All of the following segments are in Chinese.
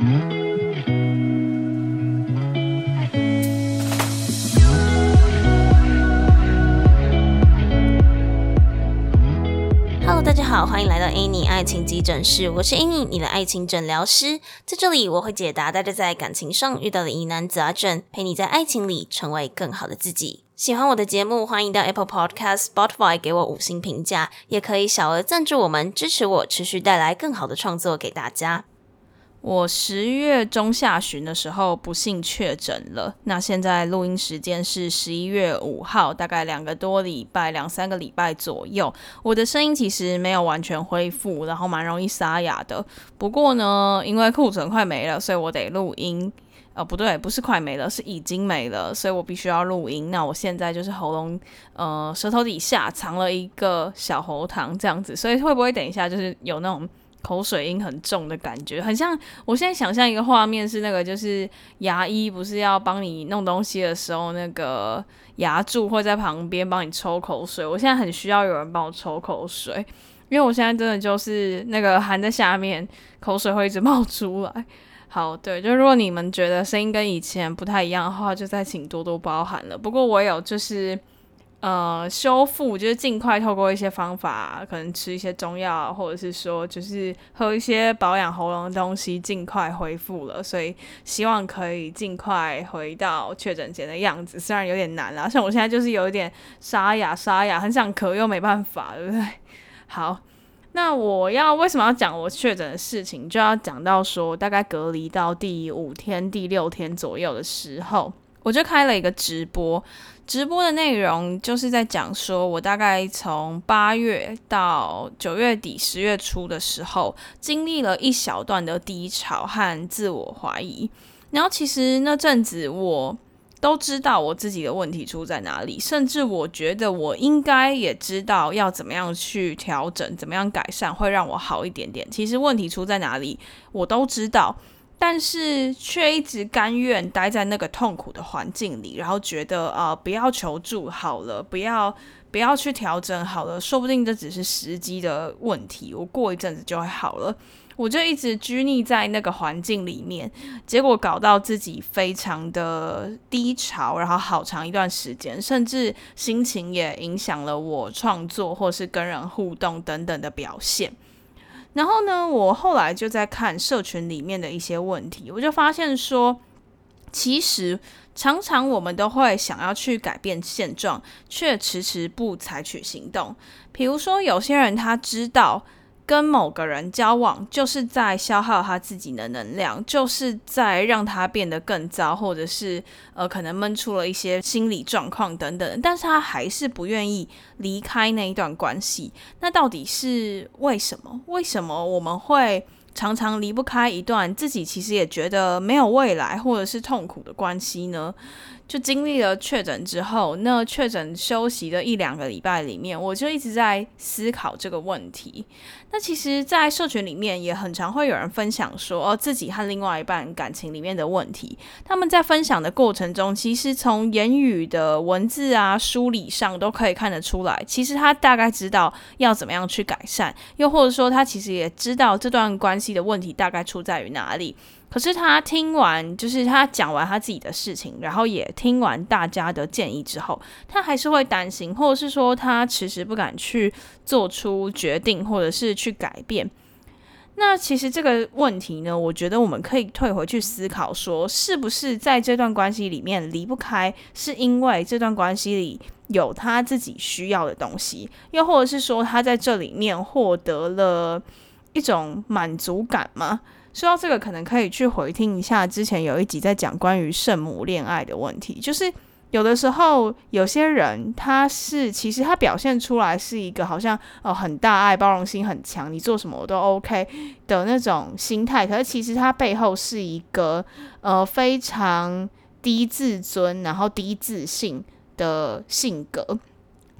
Hello，大家好，欢迎来到 Annie 爱情急诊室，我是 Annie，你的爱情诊疗师。在这里，我会解答大家在感情上遇到的疑难杂症，陪你在爱情里成为更好的自己。喜欢我的节目，欢迎到 Apple Podcast、Spotify 给我五星评价，也可以小额赞助我们，支持我持续带来更好的创作给大家。我十月中下旬的时候不幸确诊了，那现在录音时间是十一月五号，大概两个多礼拜、两三个礼拜左右。我的声音其实没有完全恢复，然后蛮容易沙哑的。不过呢，因为库存快没了，所以我得录音。呃，不对，不是快没了，是已经没了，所以我必须要录音。那我现在就是喉咙，呃，舌头底下藏了一个小喉糖这样子，所以会不会等一下就是有那种？口水音很重的感觉，很像我现在想象一个画面是那个，就是牙医不是要帮你弄东西的时候，那个牙柱会在旁边帮你抽口水。我现在很需要有人帮我抽口水，因为我现在真的就是那个含在下面，口水会一直冒出来。好，对，就如果你们觉得声音跟以前不太一样的话，就再请多多包涵了。不过我有就是。呃，修复就是尽快透过一些方法，可能吃一些中药，或者是说就是喝一些保养喉咙的东西，尽快恢复了。所以希望可以尽快回到确诊前的样子，虽然有点难啦。像我现在就是有一点沙哑，沙哑，很想咳又没办法，对不对？好，那我要为什么要讲我确诊的事情，就要讲到说，大概隔离到第五天、第六天左右的时候，我就开了一个直播。直播的内容就是在讲说，我大概从八月到九月底、十月初的时候，经历了一小段的低潮和自我怀疑。然后其实那阵子我都知道我自己的问题出在哪里，甚至我觉得我应该也知道要怎么样去调整、怎么样改善会让我好一点点。其实问题出在哪里，我都知道。但是却一直甘愿待在那个痛苦的环境里，然后觉得呃不要求助好了，不要不要去调整好了，说不定这只是时机的问题，我过一阵子就会好了。我就一直拘泥在那个环境里面，结果搞到自己非常的低潮，然后好长一段时间，甚至心情也影响了我创作或是跟人互动等等的表现。然后呢，我后来就在看社群里面的一些问题，我就发现说，其实常常我们都会想要去改变现状，却迟迟不采取行动。比如说，有些人他知道。跟某个人交往，就是在消耗他自己的能量，就是在让他变得更糟，或者是呃，可能闷出了一些心理状况等等。但是他还是不愿意离开那一段关系。那到底是为什么？为什么我们会常常离不开一段自己其实也觉得没有未来或者是痛苦的关系呢？就经历了确诊之后，那确诊休息的一两个礼拜里面，我就一直在思考这个问题。那其实，在社群里面也很常会有人分享说，哦，自己和另外一半感情里面的问题。他们在分享的过程中，其实从言语的文字啊、梳理上都可以看得出来，其实他大概知道要怎么样去改善，又或者说他其实也知道这段关系的问题大概出在于哪里。可是他听完，就是他讲完他自己的事情，然后也听完大家的建议之后，他还是会担心，或者是说他迟迟不敢去做出决定，或者是去改变。那其实这个问题呢，我觉得我们可以退回去思考，说是不是在这段关系里面离不开，是因为这段关系里有他自己需要的东西，又或者是说他在这里面获得了一种满足感吗？说到这个，可能可以去回听一下之前有一集在讲关于圣母恋爱的问题。就是有的时候，有些人他是其实他表现出来是一个好像哦很大爱、包容心很强，你做什么我都 OK 的那种心态，可是其实他背后是一个呃非常低自尊、然后低自信的性格。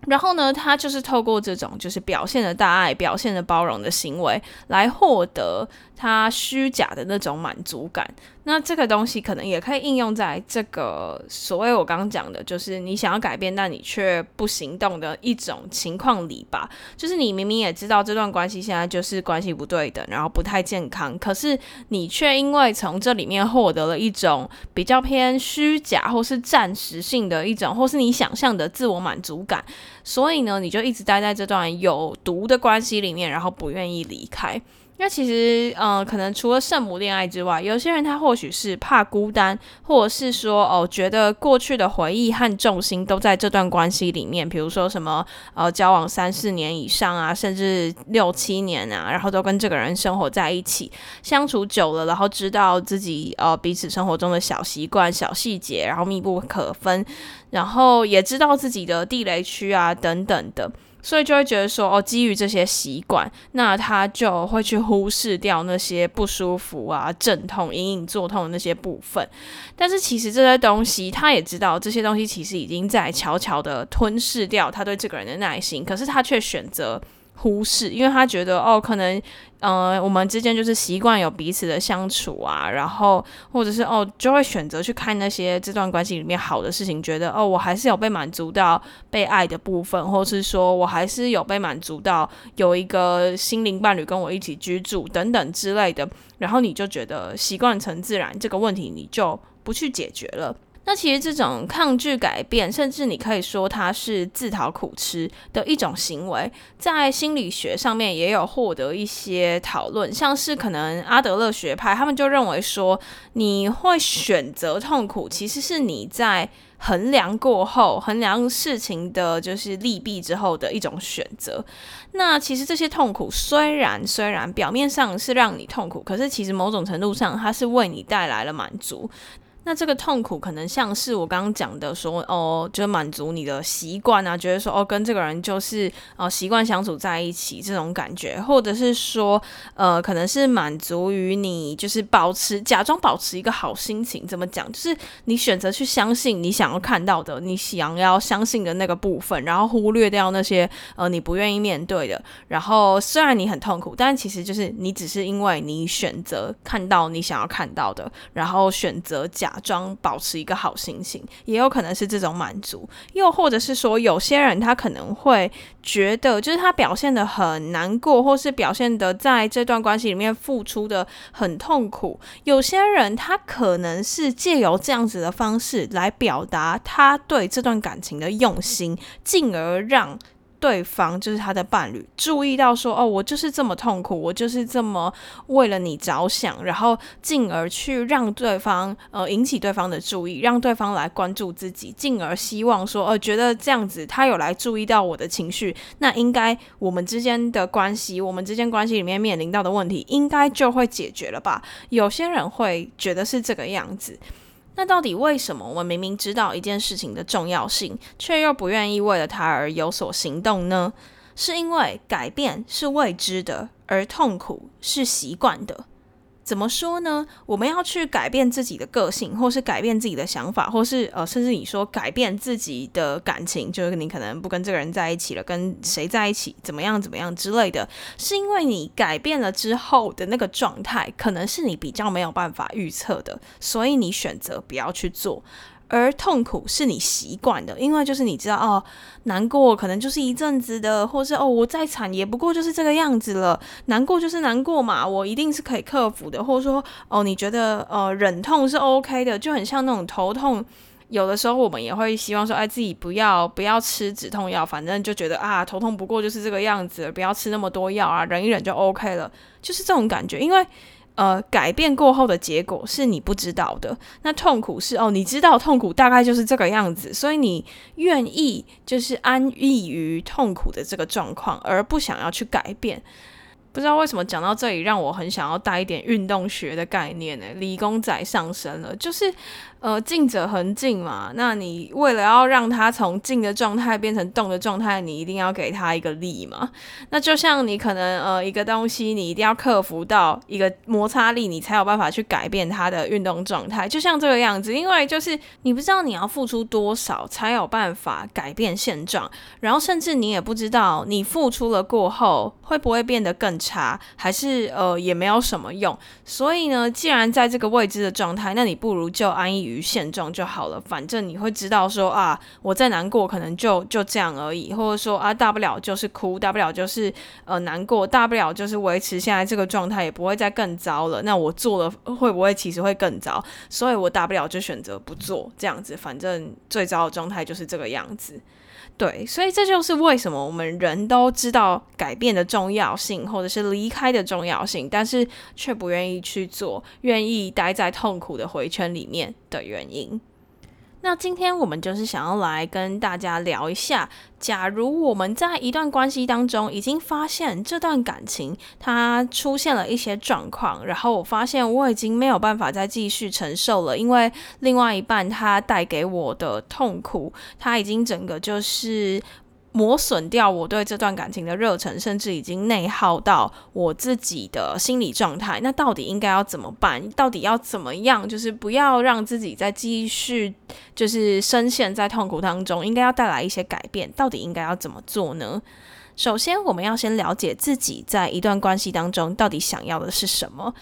然后呢，他就是透过这种就是表现的大爱、表现的包容的行为，来获得他虚假的那种满足感。那这个东西可能也可以应用在这个所谓我刚刚讲的，就是你想要改变，但你却不行动的一种情况里吧。就是你明明也知道这段关系现在就是关系不对的，然后不太健康，可是你却因为从这里面获得了一种比较偏虚假或是暂时性的一种，或是你想象的自我满足感，所以呢，你就一直待在这段有毒的关系里面，然后不愿意离开。那其实，嗯，可能除了圣母恋爱之外，有些人他或许是怕孤单，或者是说，哦，觉得过去的回忆和重心都在这段关系里面，比如说什么，呃，交往三四年以上啊，甚至六七年啊，然后都跟这个人生活在一起，相处久了，然后知道自己呃彼此生活中的小习惯、小细节，然后密不可分，然后也知道自己的地雷区啊等等的。所以就会觉得说，哦，基于这些习惯，那他就会去忽视掉那些不舒服啊、阵痛、隐隐作痛的那些部分。但是其实这些东西，他也知道这些东西其实已经在悄悄的吞噬掉他对这个人的耐心，可是他却选择。忽视，因为他觉得哦，可能，呃，我们之间就是习惯有彼此的相处啊，然后或者是哦，就会选择去看那些这段关系里面好的事情，觉得哦，我还是有被满足到被爱的部分，或是说我还是有被满足到有一个心灵伴侣跟我一起居住等等之类的，然后你就觉得习惯成自然，这个问题你就不去解决了。那其实这种抗拒改变，甚至你可以说它是自讨苦吃的一种行为，在心理学上面也有获得一些讨论，像是可能阿德勒学派，他们就认为说，你会选择痛苦，其实是你在衡量过后，衡量事情的就是利弊之后的一种选择。那其实这些痛苦虽然虽然表面上是让你痛苦，可是其实某种程度上，它是为你带来了满足。那这个痛苦可能像是我刚刚讲的，说哦，就满足你的习惯啊，觉得说哦，跟这个人就是哦习惯相处在一起这种感觉，或者是说呃，可能是满足于你就是保持假装保持一个好心情，怎么讲？就是你选择去相信你想要看到的，你想要相信的那个部分，然后忽略掉那些呃你不愿意面对的。然后虽然你很痛苦，但其实就是你只是因为你选择看到你想要看到的，然后选择假。装保持一个好心情，也有可能是这种满足，又或者是说，有些人他可能会觉得，就是他表现的很难过，或是表现的在这段关系里面付出的很痛苦。有些人他可能是借由这样子的方式来表达他对这段感情的用心，进而让。对方就是他的伴侣，注意到说哦，我就是这么痛苦，我就是这么为了你着想，然后进而去让对方呃引起对方的注意，让对方来关注自己，进而希望说呃觉得这样子他有来注意到我的情绪，那应该我们之间的关系，我们之间关系里面面临到的问题，应该就会解决了吧？有些人会觉得是这个样子。那到底为什么我明明知道一件事情的重要性，却又不愿意为了它而有所行动呢？是因为改变是未知的，而痛苦是习惯的。怎么说呢？我们要去改变自己的个性，或是改变自己的想法，或是呃，甚至你说改变自己的感情，就是你可能不跟这个人在一起了，跟谁在一起，怎么样怎么样之类的，是因为你改变了之后的那个状态，可能是你比较没有办法预测的，所以你选择不要去做。而痛苦是你习惯的，因为就是你知道哦，难过可能就是一阵子的，或是哦，我再惨也不过就是这个样子了。难过就是难过嘛，我一定是可以克服的，或者说哦，你觉得呃忍痛是 OK 的，就很像那种头痛，有的时候我们也会希望说，哎，自己不要不要吃止痛药，反正就觉得啊，头痛不过就是这个样子，不要吃那么多药啊，忍一忍就 OK 了，就是这种感觉，因为。呃，改变过后的结果是你不知道的。那痛苦是哦，你知道痛苦大概就是这个样子，所以你愿意就是安逸于痛苦的这个状况，而不想要去改变。不知道为什么讲到这里，让我很想要带一点运动学的概念呢？理工仔上身了，就是。呃，静者恒静嘛，那你为了要让它从静的状态变成动的状态，你一定要给它一个力嘛。那就像你可能呃一个东西，你一定要克服到一个摩擦力，你才有办法去改变它的运动状态。就像这个样子，因为就是你不知道你要付出多少才有办法改变现状，然后甚至你也不知道你付出了过后会不会变得更查，还是呃也没有什么用。所以呢，既然在这个未知的状态，那你不如就安逸。于现状就好了，反正你会知道说啊，我再难过可能就就这样而已，或者说啊，大不了就是哭，大不了就是呃难过，大不了就是维持现在这个状态，也不会再更糟了。那我做了会不会其实会更糟？所以我大不了就选择不做这样子，反正最糟的状态就是这个样子。对，所以这就是为什么我们人都知道改变的重要性，或者是离开的重要性，但是却不愿意去做，愿意待在痛苦的回圈里面的原因。那今天我们就是想要来跟大家聊一下，假如我们在一段关系当中已经发现这段感情它出现了一些状况，然后我发现我已经没有办法再继续承受了，因为另外一半他带给我的痛苦，他已经整个就是。磨损掉我对这段感情的热忱，甚至已经内耗到我自己的心理状态。那到底应该要怎么办？到底要怎么样？就是不要让自己再继续，就是深陷在痛苦当中。应该要带来一些改变。到底应该要怎么做呢？首先，我们要先了解自己在一段关系当中到底想要的是什么。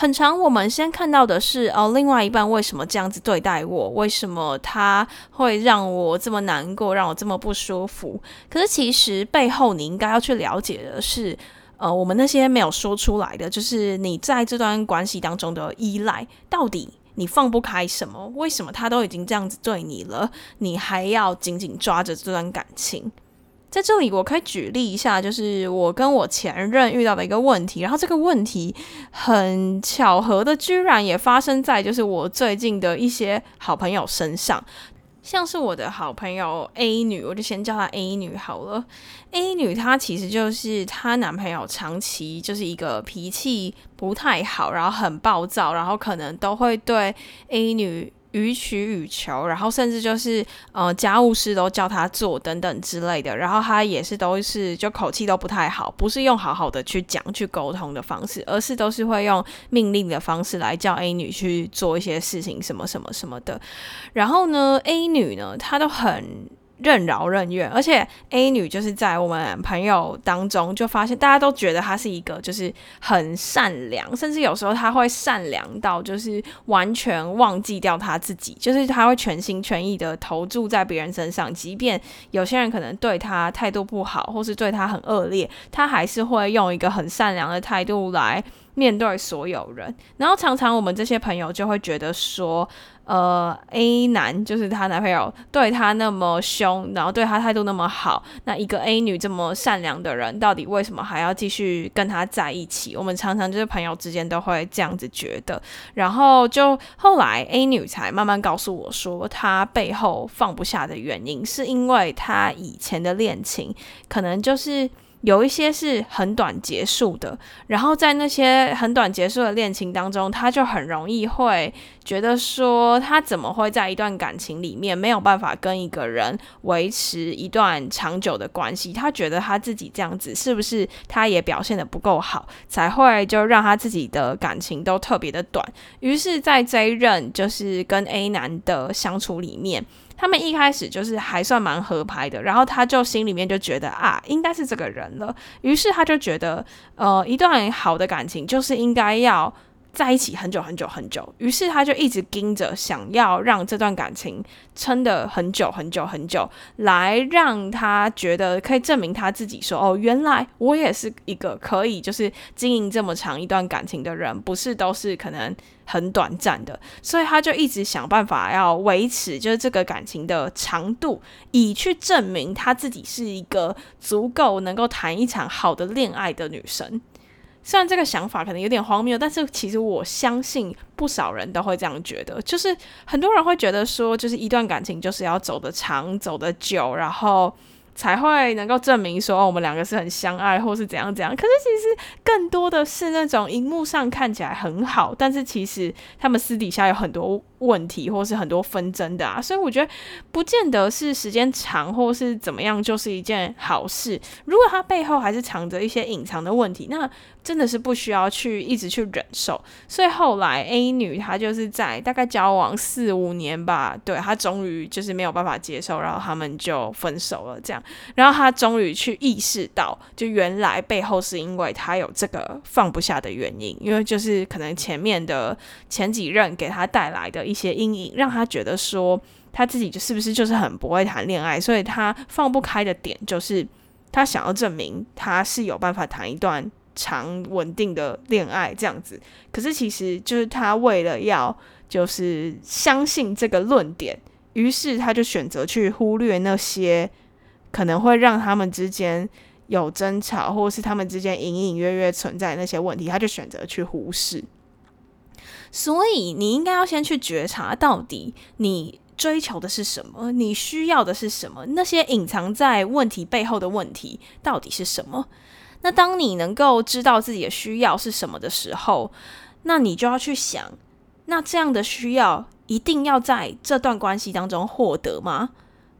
很长，我们先看到的是哦，另外一半为什么这样子对待我？为什么他会让我这么难过，让我这么不舒服？可是其实背后你应该要去了解的是，呃，我们那些没有说出来的，就是你在这段关系当中的依赖，到底你放不开什么？为什么他都已经这样子对你了，你还要紧紧抓着这段感情？在这里，我可以举例一下，就是我跟我前任遇到的一个问题，然后这个问题很巧合的，居然也发生在就是我最近的一些好朋友身上，像是我的好朋友 A 女，我就先叫她 A 女好了。A 女她其实就是她男朋友长期就是一个脾气不太好，然后很暴躁，然后可能都会对 A 女。予取予求，然后甚至就是呃家务事都叫她做等等之类的，然后她也是都是就口气都不太好，不是用好好的去讲去沟通的方式，而是都是会用命令的方式来叫 A 女去做一些事情什么什么什么的。然后呢，A 女呢，她都很。任劳任怨，而且 A 女就是在我们朋友当中就发现，大家都觉得她是一个就是很善良，甚至有时候她会善良到就是完全忘记掉她自己，就是她会全心全意的投注在别人身上，即便有些人可能对她态度不好，或是对她很恶劣，她还是会用一个很善良的态度来面对所有人。然后常常我们这些朋友就会觉得说。呃，A 男就是她男朋友对她那么凶，然后对她态度那么好，那一个 A 女这么善良的人，到底为什么还要继续跟他在一起？我们常常就是朋友之间都会这样子觉得。然后就后来 A 女才慢慢告诉我说，她背后放不下的原因，是因为她以前的恋情可能就是。有一些是很短结束的，然后在那些很短结束的恋情当中，他就很容易会觉得说，他怎么会在一段感情里面没有办法跟一个人维持一段长久的关系？他觉得他自己这样子是不是他也表现的不够好，才会就让他自己的感情都特别的短？于是，在这一任就是跟 A 男的相处里面。他们一开始就是还算蛮合拍的，然后他就心里面就觉得啊，应该是这个人了，于是他就觉得，呃，一段好的感情就是应该要。在一起很久很久很久，于是他就一直盯着，想要让这段感情撑得很久很久很久，来让他觉得可以证明他自己，说哦，原来我也是一个可以就是经营这么长一段感情的人，不是都是可能很短暂的，所以他就一直想办法要维持就是这个感情的长度，以去证明他自己是一个足够能够谈一场好的恋爱的女生。虽然这个想法可能有点荒谬，但是其实我相信不少人都会这样觉得。就是很多人会觉得说，就是一段感情就是要走得长、走得久，然后才会能够证明说我们两个是很相爱，或是怎样怎样。可是其实更多的是那种荧幕上看起来很好，但是其实他们私底下有很多问题，或是很多纷争的啊。所以我觉得不见得是时间长或是怎么样就是一件好事。如果他背后还是藏着一些隐藏的问题，那真的是不需要去一直去忍受。所以后来 A 女她就是在大概交往四五年吧，对她终于就是没有办法接受，然后他们就分手了，这样。然后她终于去意识到，就原来背后是因为她有这个放不下的原因，因为就是可能前面的前几任给她带来的一些阴影，让他觉得说他自己就是不是就是很不会谈恋爱，所以他放不开的点就是他想要证明他是有办法谈一段长稳定的恋爱这样子。可是其实就是他为了要就是相信这个论点，于是他就选择去忽略那些。可能会让他们之间有争吵，或者是他们之间隐隐约约存在那些问题，他就选择去忽视。所以你应该要先去觉察，到底你追求的是什么，你需要的是什么，那些隐藏在问题背后的问题到底是什么？那当你能够知道自己的需要是什么的时候，那你就要去想，那这样的需要一定要在这段关系当中获得吗？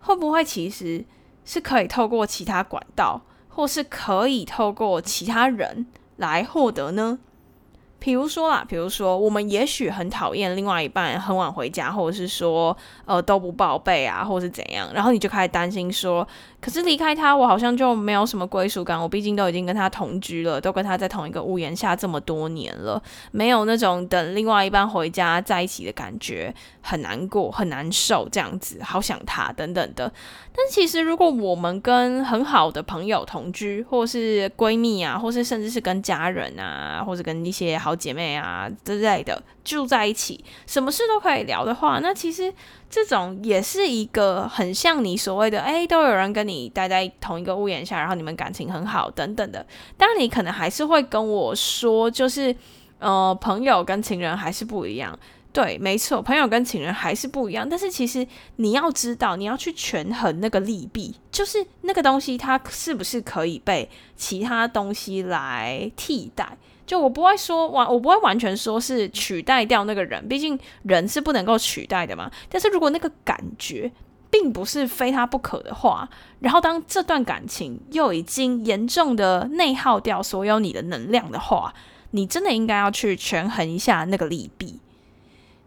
会不会其实？是可以透过其他管道，或是可以透过其他人来获得呢？比如说啦，比如说我们也许很讨厌另外一半很晚回家，或者是说呃都不报备啊，或者是怎样，然后你就开始担心说。可是离开他，我好像就没有什么归属感。我毕竟都已经跟他同居了，都跟他在同一个屋檐下这么多年了，没有那种等另外一半回家在一起的感觉，很难过，很难受，这样子，好想他等等的。但其实，如果我们跟很好的朋友同居，或是闺蜜啊，或是甚至是跟家人啊，或者跟一些好姐妹啊之类的住在一起，什么事都可以聊的话，那其实。这种也是一个很像你所谓的，哎，都有人跟你待在同一个屋檐下，然后你们感情很好等等的。当然，你可能还是会跟我说，就是，呃，朋友跟情人还是不一样。对，没错，朋友跟情人还是不一样。但是其实你要知道，你要去权衡那个利弊，就是那个东西它是不是可以被其他东西来替代。就我不会说完，我不会完全说是取代掉那个人，毕竟人是不能够取代的嘛。但是如果那个感觉并不是非他不可的话，然后当这段感情又已经严重的内耗掉所有你的能量的话，你真的应该要去权衡一下那个利弊。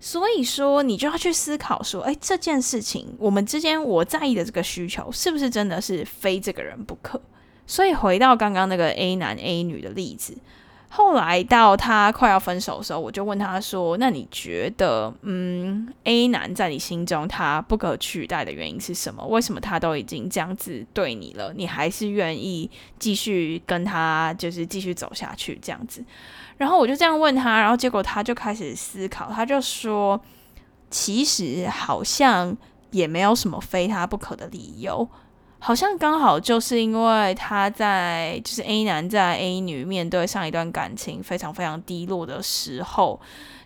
所以说，你就要去思考说，哎，这件事情我们之间我在意的这个需求，是不是真的是非这个人不可？所以回到刚刚那个 A 男 A 女的例子。后来到他快要分手的时候，我就问他说：“那你觉得，嗯，A 男在你心中他不可取代的原因是什么？为什么他都已经这样子对你了，你还是愿意继续跟他，就是继续走下去这样子？”然后我就这样问他，然后结果他就开始思考，他就说：“其实好像也没有什么非他不可的理由。”好像刚好就是因为他在，就是 A 男在 A 女面对上一段感情非常非常低落的时候，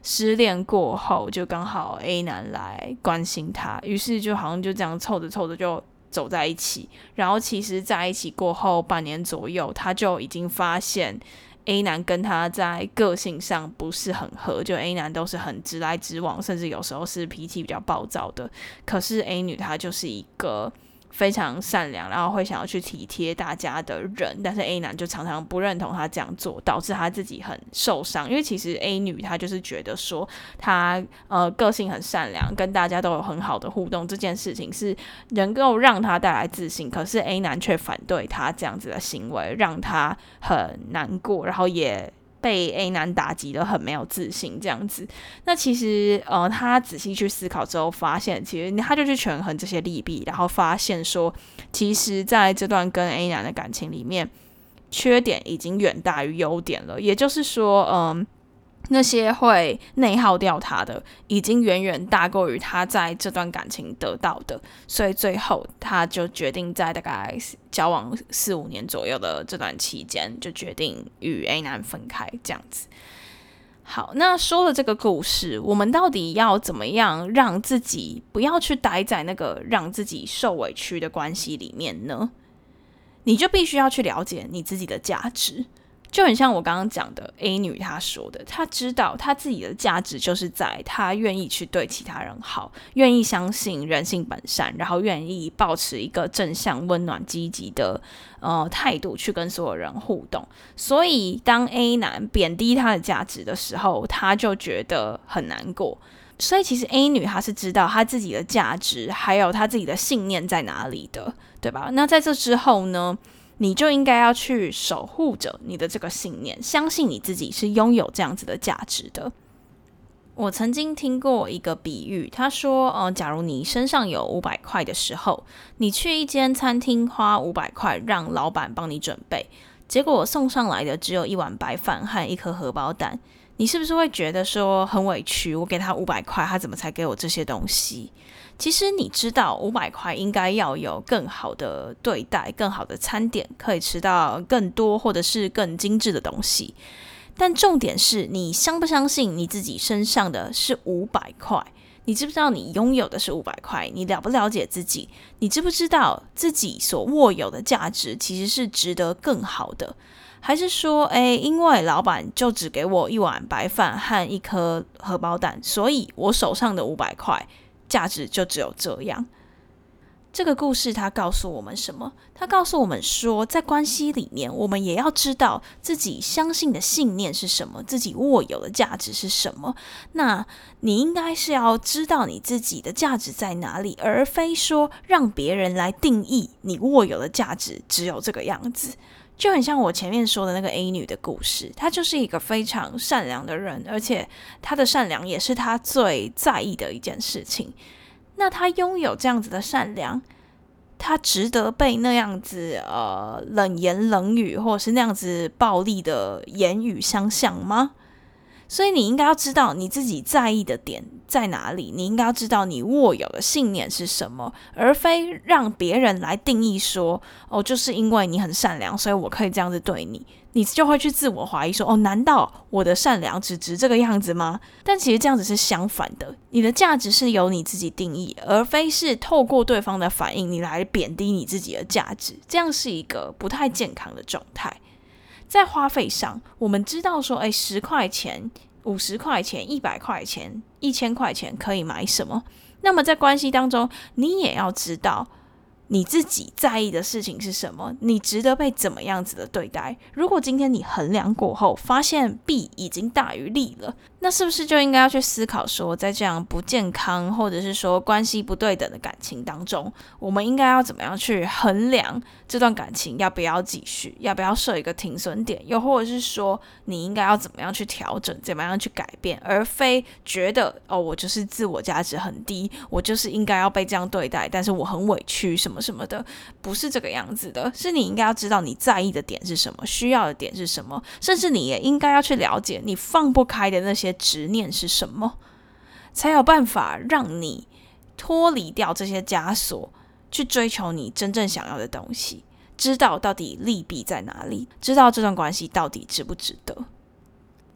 失恋过后，就刚好 A 男来关心他，于是就好像就这样凑着凑着就走在一起。然后其实在一起过后半年左右，他就已经发现 A 男跟他在个性上不是很合，就 A 男都是很直来直往，甚至有时候是脾气比较暴躁的。可是 A 女她就是一个。非常善良，然后会想要去体贴大家的人，但是 A 男就常常不认同他这样做，导致他自己很受伤。因为其实 A 女她就是觉得说，她呃个性很善良，跟大家都有很好的互动，这件事情是能够让她带来自信。可是 A 男却反对他这样子的行为，让他很难过，然后也。被 A 男打击的很没有自信，这样子。那其实，呃，他仔细去思考之后，发现其实他就去权衡这些利弊，然后发现说，其实在这段跟 A 男的感情里面，缺点已经远大于优点了。也就是说，嗯。那些会内耗掉他的，已经远远大过于他在这段感情得到的，所以最后他就决定在大概交往四五年左右的这段期间，就决定与 A 男分开这样子。好，那说了这个故事，我们到底要怎么样让自己不要去待在那个让自己受委屈的关系里面呢？你就必须要去了解你自己的价值。就很像我刚刚讲的 A 女她说的，她知道她自己的价值就是在她愿意去对其他人好，愿意相信人性本善，然后愿意保持一个正向、温暖、积极的呃态度去跟所有人互动。所以当 A 男贬低她的价值的时候，她就觉得很难过。所以其实 A 女她是知道她自己的价值，还有她自己的信念在哪里的，对吧？那在这之后呢？你就应该要去守护着你的这个信念，相信你自己是拥有这样子的价值的。我曾经听过一个比喻，他说：“呃，假如你身上有五百块的时候，你去一间餐厅花五百块让老板帮你准备，结果送上来的只有一碗白饭和一颗荷包蛋，你是不是会觉得说很委屈？我给他五百块，他怎么才给我这些东西？”其实你知道，五百块应该要有更好的对待，更好的餐点，可以吃到更多或者是更精致的东西。但重点是你相不相信你自己身上的是五百块？你知不知道你拥有的是五百块？你了不了解自己？你知不知道自己所握有的价值其实是值得更好的？还是说，诶，因为老板就只给我一碗白饭和一颗荷包蛋，所以我手上的五百块？价值就只有这样。这个故事它告诉我们什么？它告诉我们说，在关系里面，我们也要知道自己相信的信念是什么，自己握有的价值是什么。那你应该是要知道你自己的价值在哪里，而非说让别人来定义你握有的价值只有这个样子。就很像我前面说的那个 A 女的故事，她就是一个非常善良的人，而且她的善良也是她最在意的一件事情。那她拥有这样子的善良，她值得被那样子呃冷言冷语或者是那样子暴力的言语相向吗？所以你应该要知道你自己在意的点在哪里，你应该要知道你握有的信念是什么，而非让别人来定义说，哦，就是因为你很善良，所以我可以这样子对你，你就会去自我怀疑说，哦，难道我的善良只值这个样子吗？但其实这样子是相反的，你的价值是由你自己定义，而非是透过对方的反应你来贬低你自己的价值，这样是一个不太健康的状态。在花费上，我们知道说，哎，十块钱、五十块钱、一百块钱、一千块钱可以买什么？那么在关系当中，你也要知道。你自己在意的事情是什么？你值得被怎么样子的对待？如果今天你衡量过后发现弊已经大于利了，那是不是就应该要去思考说，在这样不健康或者是说关系不对等的感情当中，我们应该要怎么样去衡量这段感情要不要继续，要不要设一个停损点？又或者是说，你应该要怎么样去调整，怎么样去改变，而非觉得哦，我就是自我价值很低，我就是应该要被这样对待，但是我很委屈什么？什么的不是这个样子的，是你应该要知道你在意的点是什么，需要的点是什么，甚至你也应该要去了解你放不开的那些执念是什么，才有办法让你脱离掉这些枷锁，去追求你真正想要的东西，知道到底利弊在哪里，知道这段关系到底值不值得。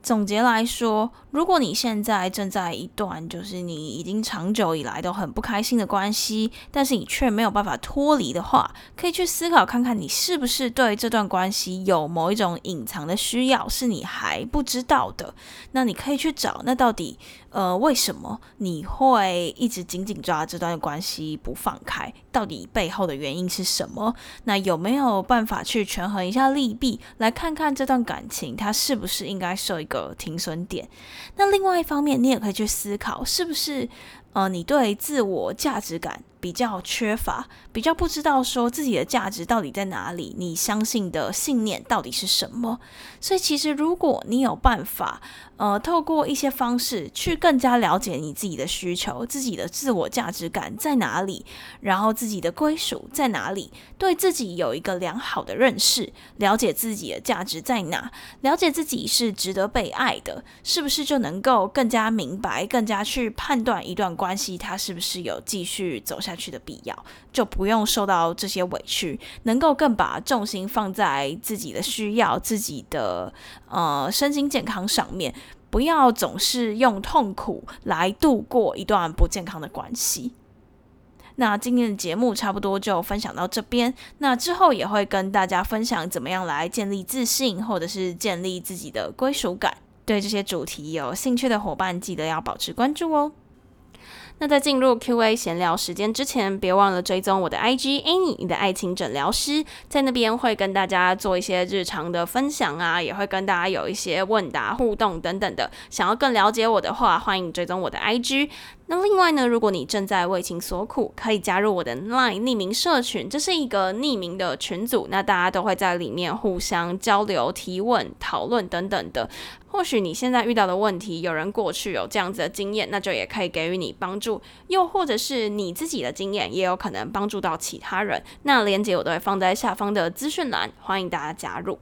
总结来说，如果你现在正在一段就是你已经长久以来都很不开心的关系，但是你却没有办法脱离的话，可以去思考看看，你是不是对这段关系有某一种隐藏的需要是你还不知道的。那你可以去找，那到底呃为什么你会一直紧紧抓这段关系不放开？到底背后的原因是什么？那有没有办法去权衡一下利弊，来看看这段感情它是不是应该设一个停损点？那另外一方面，你也可以去思考，是不是呃，你对自我价值感比较缺乏，比较不知道说自己的价值到底在哪里，你相信的信念到底是什么？所以，其实如果你有办法。呃，透过一些方式去更加了解你自己的需求、自己的自我价值感在哪里，然后自己的归属在哪里，对自己有一个良好的认识，了解自己的价值在哪，了解自己是值得被爱的，是不是就能够更加明白、更加去判断一段关系它是不是有继续走向下去的必要，就不用受到这些委屈，能够更把重心放在自己的需要、自己的呃身心健康上面。不要总是用痛苦来度过一段不健康的关系。那今天的节目差不多就分享到这边，那之后也会跟大家分享怎么样来建立自信，或者是建立自己的归属感。对这些主题有兴趣的伙伴，记得要保持关注哦。那在进入 Q&A 闲聊时间之前，别忘了追踪我的 IG Annie，你的爱情诊疗师，在那边会跟大家做一些日常的分享啊，也会跟大家有一些问答互动等等的。想要更了解我的话，欢迎追踪我的 IG。那另外呢，如果你正在为情所苦，可以加入我的 LINE 匿名社群，这是一个匿名的群组，那大家都会在里面互相交流、提问、讨论等等的。或许你现在遇到的问题，有人过去有这样子的经验，那就也可以给予你帮助；又或者是你自己的经验，也有可能帮助到其他人。那链接我都会放在下方的资讯栏，欢迎大家加入。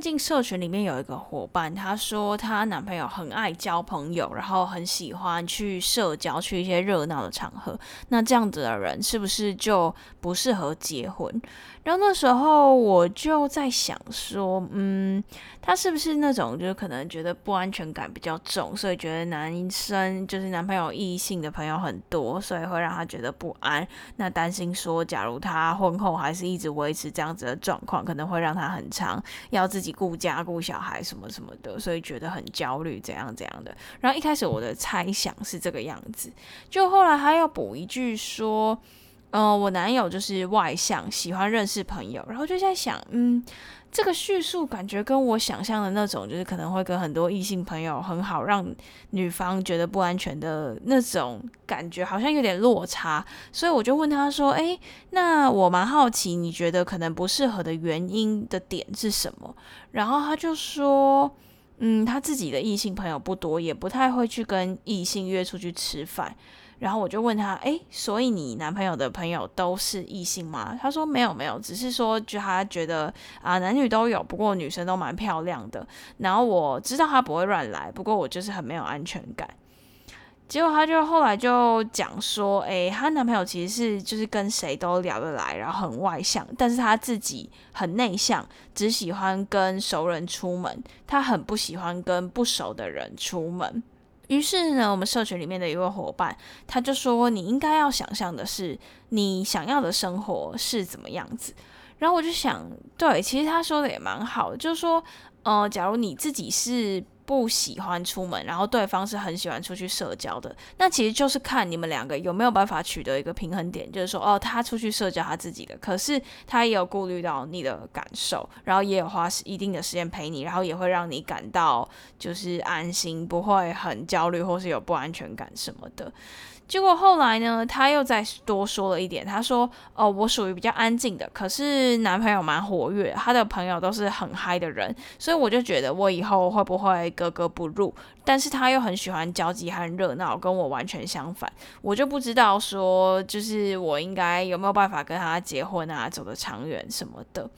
近社群里面有一个伙伴，她说她男朋友很爱交朋友，然后很喜欢去社交，去一些热闹的场合。那这样子的人是不是就不适合结婚？然后那时候我就在想说，嗯，他是不是那种就是可能觉得不安全感比较重，所以觉得男生就是男朋友异性的朋友很多，所以会让他觉得不安。那担心说，假如他婚后还是一直维持这样子的状况，可能会让他很长要自己顾家顾小孩什么什么的，所以觉得很焦虑，怎样怎样的。然后一开始我的猜想是这个样子，就后来他又补一句说。嗯，我男友就是外向，喜欢认识朋友，然后就在想，嗯，这个叙述感觉跟我想象的那种，就是可能会跟很多异性朋友很好，让女方觉得不安全的那种感觉，好像有点落差。所以我就问他说：“诶，那我蛮好奇，你觉得可能不适合的原因的点是什么？”然后他就说：“嗯，他自己的异性朋友不多，也不太会去跟异性约出去吃饭。”然后我就问他，哎，所以你男朋友的朋友都是异性吗？他说没有没有，只是说就他觉得啊男女都有，不过女生都蛮漂亮的。然后我知道他不会乱来，不过我就是很没有安全感。结果他就后来就讲说，哎，她男朋友其实是就是跟谁都聊得来，然后很外向，但是他自己很内向，只喜欢跟熟人出门，他很不喜欢跟不熟的人出门。于是呢，我们社群里面的一位伙伴，他就说：“你应该要想象的是，你想要的生活是怎么样子。”然后我就想，对，其实他说的也蛮好，就是说，呃，假如你自己是。不喜欢出门，然后对方是很喜欢出去社交的，那其实就是看你们两个有没有办法取得一个平衡点，就是说，哦，他出去社交他自己的，可是他也有顾虑到你的感受，然后也有花一定的时间陪你，然后也会让你感到就是安心，不会很焦虑或是有不安全感什么的。结果后来呢，他又再多说了一点，他说：“哦，我属于比较安静的，可是男朋友蛮活跃，他的朋友都是很嗨的人，所以我就觉得我以后会不会格格不入？但是他又很喜欢交际和热闹，跟我完全相反，我就不知道说，就是我应该有没有办法跟他结婚啊，走得长远什么的。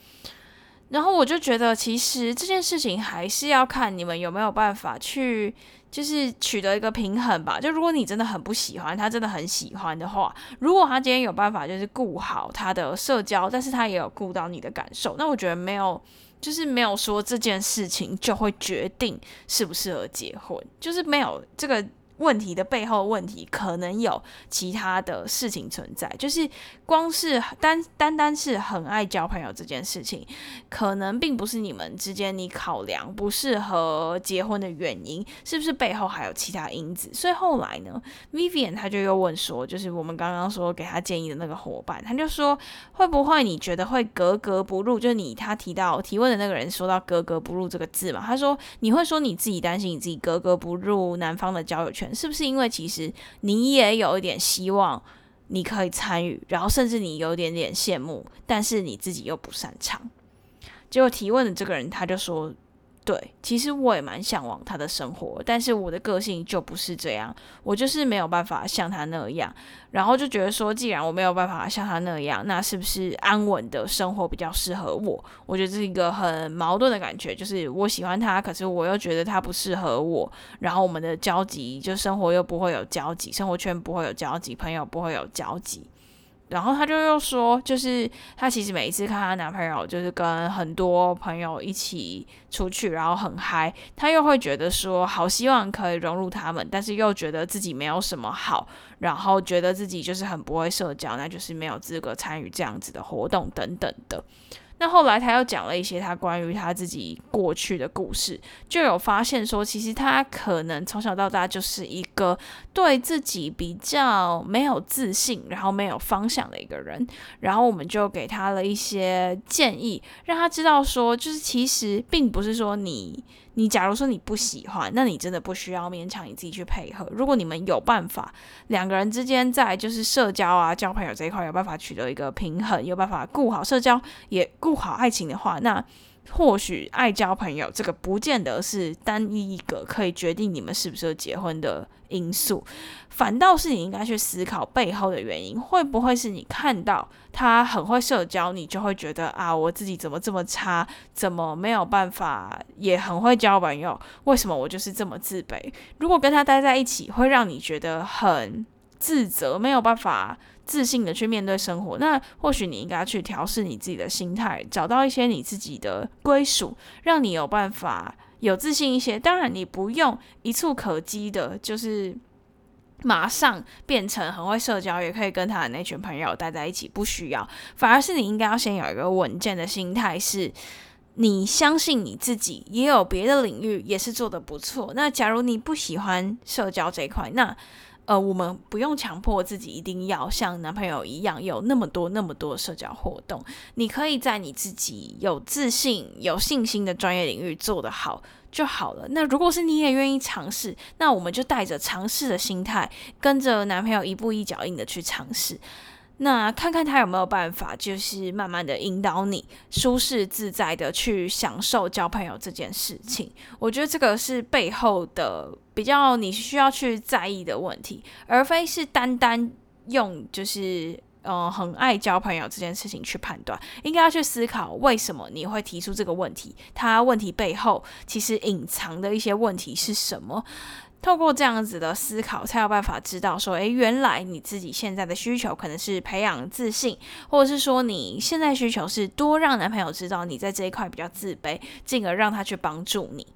然后我就觉得，其实这件事情还是要看你们有没有办法去。”就是取得一个平衡吧。就如果你真的很不喜欢他，真的很喜欢的话，如果他今天有办法，就是顾好他的社交，但是他也有顾到你的感受，那我觉得没有，就是没有说这件事情就会决定适不适合结婚，就是没有这个。问题的背后问题可能有其他的事情存在，就是光是单单单是很爱交朋友这件事情，可能并不是你们之间你考量不适合结婚的原因，是不是背后还有其他因子？所以后来呢，Vivian 他就又问说，就是我们刚刚说给他建议的那个伙伴，他就说会不会你觉得会格格不入？就是你他提到提问的那个人说到格格不入这个字嘛，他说你会说你自己担心你自己格格不入男方的交友圈。是不是因为其实你也有一点希望你可以参与，然后甚至你有点点羡慕，但是你自己又不擅长。结果提问的这个人他就说，对，其实我也蛮向往他的生活，但是我的个性就不是这样，我就是没有办法像他那样，然后就觉得说，既然我没有办法像他那样，那是不是安稳的生活比较适合我？我觉得这是一个很矛盾的感觉，就是我喜欢他，可是我又觉得他不适合我，然后我们的交集就生活又不会有交集，生活圈不会有交集，朋友不会有交集。然后她就又说，就是她其实每一次看她男朋友，就是跟很多朋友一起出去，然后很嗨，她又会觉得说，好希望可以融入他们，但是又觉得自己没有什么好，然后觉得自己就是很不会社交，那就是没有资格参与这样子的活动等等的。那后来他又讲了一些他关于他自己过去的故事，就有发现说，其实他可能从小到大就是一个对自己比较没有自信，然后没有方向的一个人。然后我们就给他了一些建议，让他知道说，就是其实并不是说你。你假如说你不喜欢，那你真的不需要勉强你自己去配合。如果你们有办法，两个人之间在就是社交啊、交朋友这一块有办法取得一个平衡，有办法顾好社交也顾好爱情的话，那。或许爱交朋友这个不见得是单一一个可以决定你们是不是结婚的因素，反倒是你应该去思考背后的原因，会不会是你看到他很会社交，你就会觉得啊，我自己怎么这么差，怎么没有办法也很会交朋友？为什么我就是这么自卑？如果跟他待在一起，会让你觉得很自责，没有办法。自信的去面对生活，那或许你应该去调试你自己的心态，找到一些你自己的归属，让你有办法有自信一些。当然，你不用一触可及的，就是马上变成很会社交，也可以跟他的那群朋友待在一起，不需要。反而是你应该要先有一个稳健的心态，是你相信你自己，也有别的领域也是做的不错。那假如你不喜欢社交这一块，那呃，我们不用强迫自己一定要像男朋友一样有那么多那么多社交活动。你可以在你自己有自信、有信心的专业领域做得好就好了。那如果是你也愿意尝试，那我们就带着尝试的心态，跟着男朋友一步一脚印的去尝试。那看看他有没有办法，就是慢慢的引导你舒适自在的去享受交朋友这件事情。我觉得这个是背后的比较你需要去在意的问题，而非是单单用就是嗯很爱交朋友这件事情去判断。应该要去思考为什么你会提出这个问题，他问题背后其实隐藏的一些问题是什么。透过这样子的思考，才有办法知道说，诶，原来你自己现在的需求可能是培养自信，或者是说你现在需求是多让男朋友知道你在这一块比较自卑，进而让他去帮助你。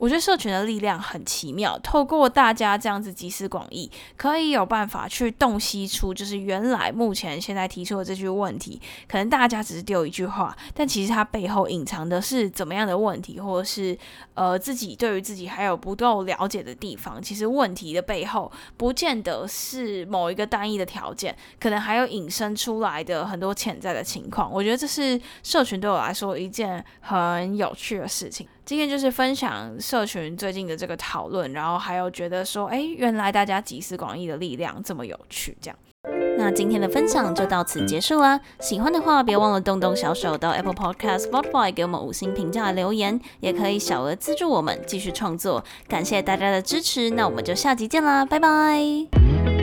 我觉得社群的力量很奇妙，透过大家这样子集思广益，可以有办法去洞悉出，就是原来目前现在提出的这句问题，可能大家只是丢一句话，但其实它背后隐藏的是怎么样的问题，或者是呃自己对于自己还有不够了解的地方。其实问题的背后，不见得是某一个单一的条件，可能还有引申出来的很多潜在的情况。我觉得这是社群对我来说一件很有趣的事情。今天就是分享社群最近的这个讨论，然后还有觉得说，哎，原来大家集思广益的力量这么有趣，这样。那今天的分享就到此结束啦。喜欢的话，别忘了动动小手到 Apple Podcast、Spotify 给我们五星评价留言，也可以小额资助我们继续创作。感谢大家的支持，那我们就下集见啦，拜拜。